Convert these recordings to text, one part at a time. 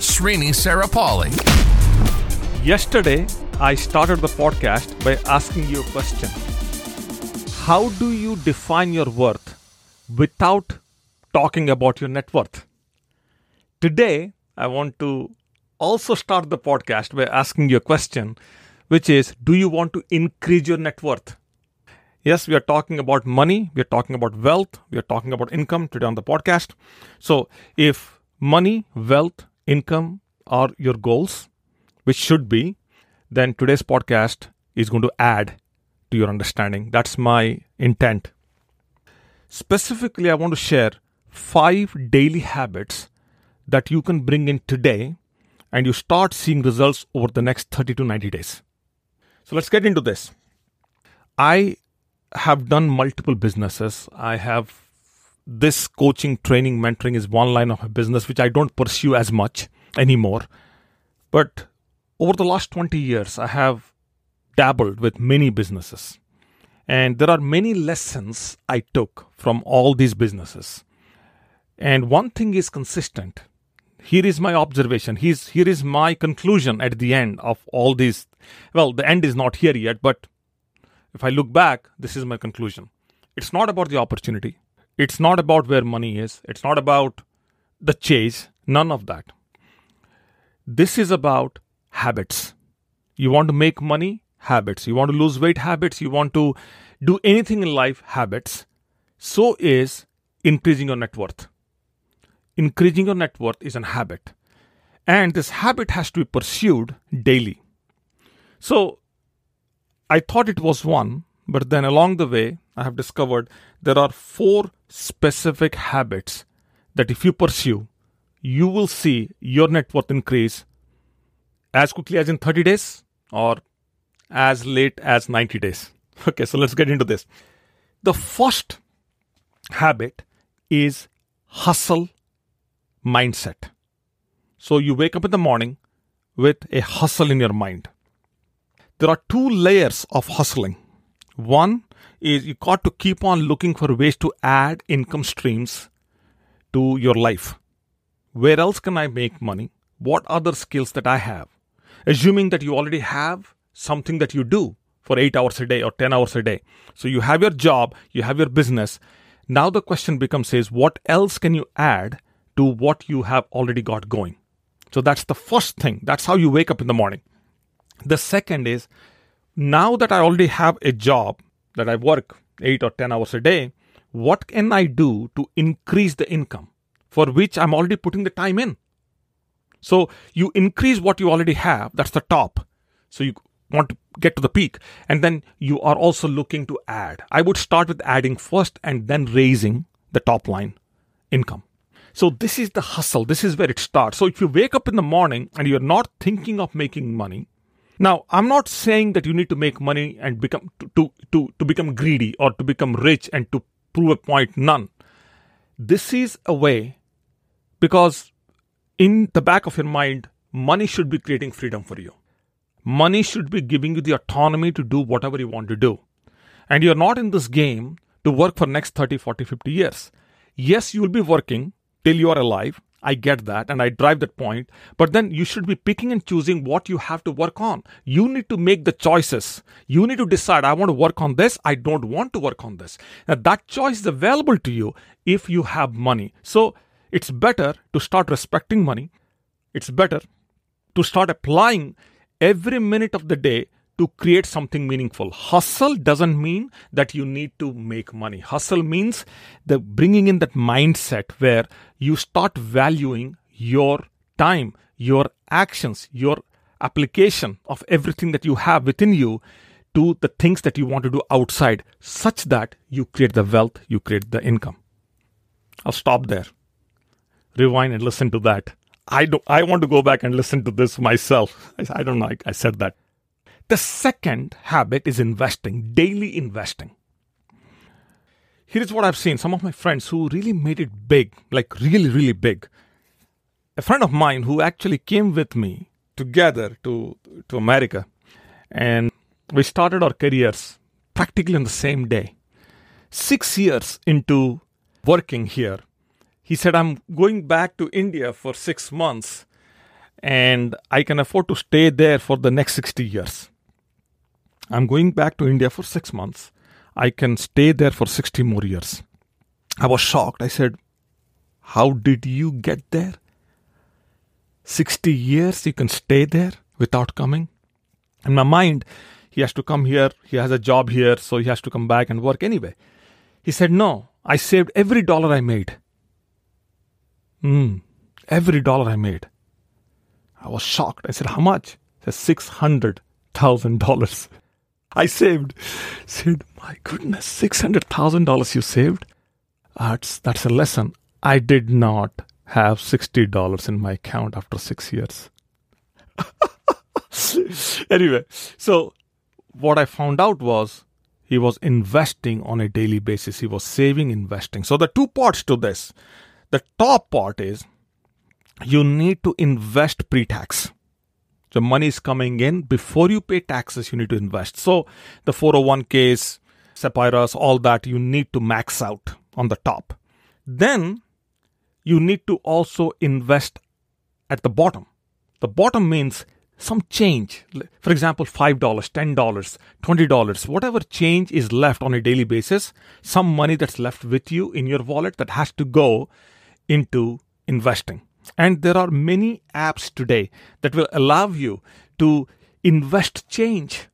Srini Sarapalli. Yesterday, I started the podcast by asking you a question How do you define your worth without talking about your net worth? Today, I want to also start the podcast by asking you a question, which is Do you want to increase your net worth? Yes, we are talking about money, we are talking about wealth, we are talking about income today on the podcast. So, if money, wealth, income or your goals, which should be, then today's podcast is going to add to your understanding. That's my intent. Specifically, I want to share five daily habits that you can bring in today and you start seeing results over the next 30 to 90 days. So let's get into this. I have done multiple businesses. I have this coaching, training, mentoring is one line of business which I don't pursue as much anymore. But over the last 20 years, I have dabbled with many businesses. And there are many lessons I took from all these businesses. And one thing is consistent. Here is my observation. Here's, here is my conclusion at the end of all these. Well, the end is not here yet, but if I look back, this is my conclusion. It's not about the opportunity. It's not about where money is. It's not about the chase. None of that. This is about habits. You want to make money? Habits. You want to lose weight? Habits. You want to do anything in life? Habits. So is increasing your net worth. Increasing your net worth is a habit. And this habit has to be pursued daily. So I thought it was one, but then along the way, I have discovered there are four specific habits that if you pursue, you will see your net worth increase as quickly as in 30 days or as late as 90 days. Okay, so let's get into this. The first habit is hustle mindset. So you wake up in the morning with a hustle in your mind. There are two layers of hustling. One is you got to keep on looking for ways to add income streams to your life. Where else can I make money? What other skills that I have? Assuming that you already have something that you do for 8 hours a day or 10 hours a day. So you have your job, you have your business. Now the question becomes is what else can you add to what you have already got going? So that's the first thing. That's how you wake up in the morning. The second is now that I already have a job that I work 8 or 10 hours a day, what can I do to increase the income for which I'm already putting the time in? So you increase what you already have, that's the top. So you want to get to the peak. And then you are also looking to add. I would start with adding first and then raising the top line income. So this is the hustle. This is where it starts. So if you wake up in the morning and you're not thinking of making money, now, I'm not saying that you need to make money and become to, to, to, to become greedy or to become rich and to prove a point. None. This is a way because in the back of your mind, money should be creating freedom for you. Money should be giving you the autonomy to do whatever you want to do. And you're not in this game to work for next 30, 40, 50 years. Yes, you will be working till you are alive I get that and I drive that point. But then you should be picking and choosing what you have to work on. You need to make the choices. You need to decide, I want to work on this. I don't want to work on this. Now, that choice is available to you if you have money. So it's better to start respecting money. It's better to start applying every minute of the day to create something meaningful. Hustle doesn't mean that you need to make money. Hustle means the bringing in that mindset where you start valuing your time, your actions, your application of everything that you have within you to the things that you want to do outside such that you create the wealth, you create the income. I'll stop there. Rewind and listen to that. I don't. I want to go back and listen to this myself. I, I don't know. I, I said that. The second habit is investing, daily investing. Here is what I've seen. Some of my friends who really made it big, like really, really big. A friend of mine who actually came with me together to to America, and we started our careers practically on the same day. Six years into working here, he said, I'm going back to India for six months and I can afford to stay there for the next 60 years. I'm going back to India for six months. I can stay there for 60 more years. I was shocked. I said, How did you get there? 60 years you can stay there without coming? In my mind, he has to come here, he has a job here, so he has to come back and work anyway. He said, No, I saved every dollar I made. Mm, every dollar I made. I was shocked. I said, How much? He said, $600,000. I saved. Said, My goodness, $600,000 you saved? That's, that's a lesson. I did not have $60 in my account after six years. anyway, so what I found out was he was investing on a daily basis. He was saving, investing. So the two parts to this. The top part is you need to invest pre-tax. The money is coming in before you pay taxes. You need to invest. So the 401ks, SEP IRAs, all that you need to max out on the top. Then you need to also invest at the bottom. The bottom means some change. For example, $5, $10, $20, whatever change is left on a daily basis, some money that's left with you in your wallet that has to go into investing. And there are many apps today that will allow you to invest change.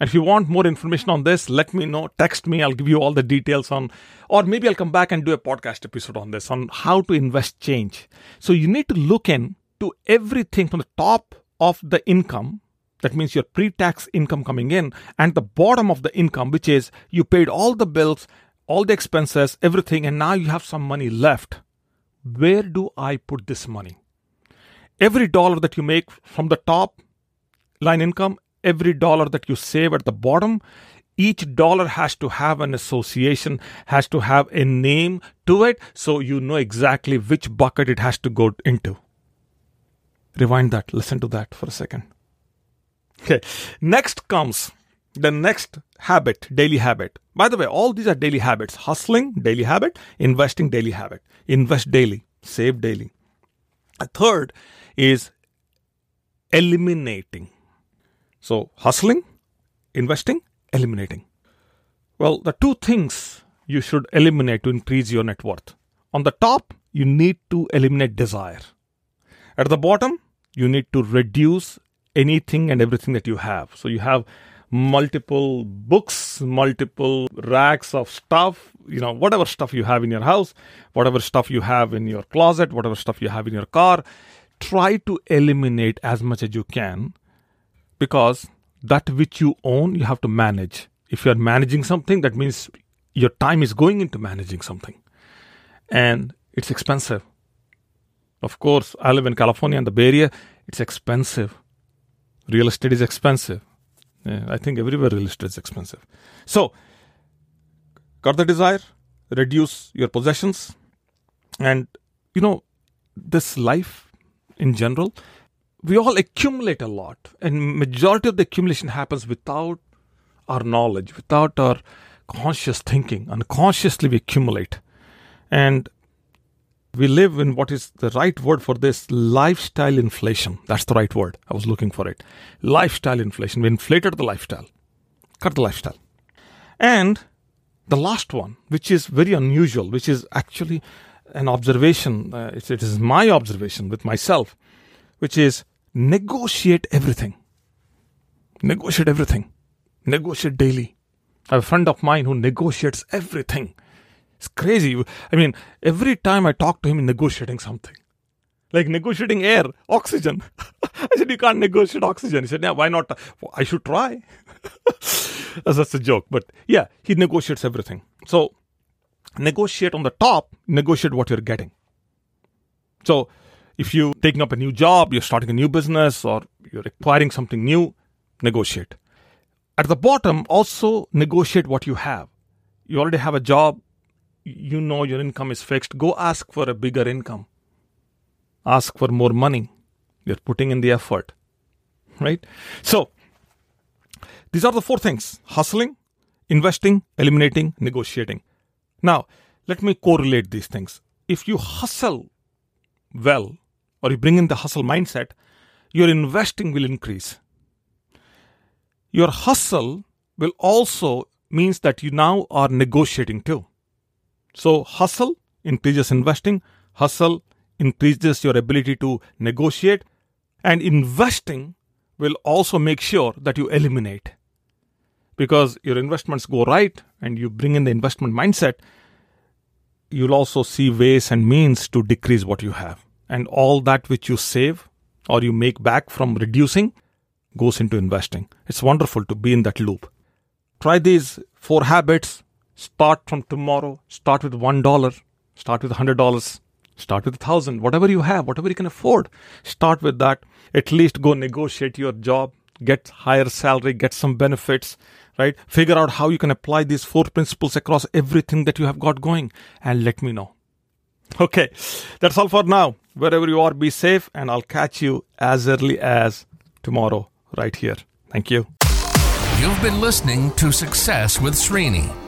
And if you want more information on this, let me know. Text me. I'll give you all the details on, or maybe I'll come back and do a podcast episode on this, on how to invest change. So you need to look in to everything from the top of the income that means your pre-tax income coming in and the bottom of the income which is you paid all the bills all the expenses everything and now you have some money left where do i put this money every dollar that you make from the top line income every dollar that you save at the bottom each dollar has to have an association has to have a name to it so you know exactly which bucket it has to go into Rewind that, listen to that for a second. Okay, next comes the next habit, daily habit. By the way, all these are daily habits hustling, daily habit, investing, daily habit. Invest daily, save daily. A third is eliminating. So, hustling, investing, eliminating. Well, the two things you should eliminate to increase your net worth. On the top, you need to eliminate desire. At the bottom, you need to reduce anything and everything that you have. So you have multiple books, multiple racks of stuff, you know, whatever stuff you have in your house, whatever stuff you have in your closet, whatever stuff you have in your car, try to eliminate as much as you can because that which you own, you have to manage. If you are managing something, that means your time is going into managing something. And it's expensive. Of course, I live in California and the Bay Area. It's expensive. Real estate is expensive. Yeah, I think everywhere real estate is expensive. So, got the desire, reduce your possessions, and you know, this life in general, we all accumulate a lot, and majority of the accumulation happens without our knowledge, without our conscious thinking. Unconsciously, we accumulate, and we live in what is the right word for this lifestyle inflation. That's the right word. I was looking for it. Lifestyle inflation. We inflated the lifestyle, cut the lifestyle. And the last one, which is very unusual, which is actually an observation, uh, it is my observation with myself, which is negotiate everything. Negotiate everything. Negotiate daily. I have a friend of mine who negotiates everything it's crazy. I mean, every time I talk to him in negotiating something, like negotiating air, oxygen. I said, You can't negotiate oxygen. He said, Yeah, why not? I should try. That's a joke. But yeah, he negotiates everything. So, negotiate on the top, negotiate what you're getting. So, If you're taking up a new job, you're starting a new business, or you're acquiring something new, negotiate. At the bottom, also negotiate what you have. You already have a job, you know your income is fixed. Go ask for a bigger income. Ask for more money. You're putting in the effort, right? So, these are the four things hustling, investing, eliminating, negotiating. Now, let me correlate these things. If you hustle well, or you bring in the hustle mindset, your investing will increase. Your hustle will also means that you now are negotiating too. So hustle increases investing, hustle increases your ability to negotiate, and investing will also make sure that you eliminate. Because your investments go right and you bring in the investment mindset, you'll also see ways and means to decrease what you have. And all that which you save or you make back from reducing goes into investing. It's wonderful to be in that loop. Try these four habits. Start from tomorrow. Start with $1. Start with $100. Start with a thousand. Whatever you have, whatever you can afford, start with that. At least go negotiate your job, get higher salary, get some benefits, right? Figure out how you can apply these four principles across everything that you have got going and let me know. Okay, that's all for now. Wherever you are, be safe, and I'll catch you as early as tomorrow right here. Thank you. You've been listening to Success with Srini.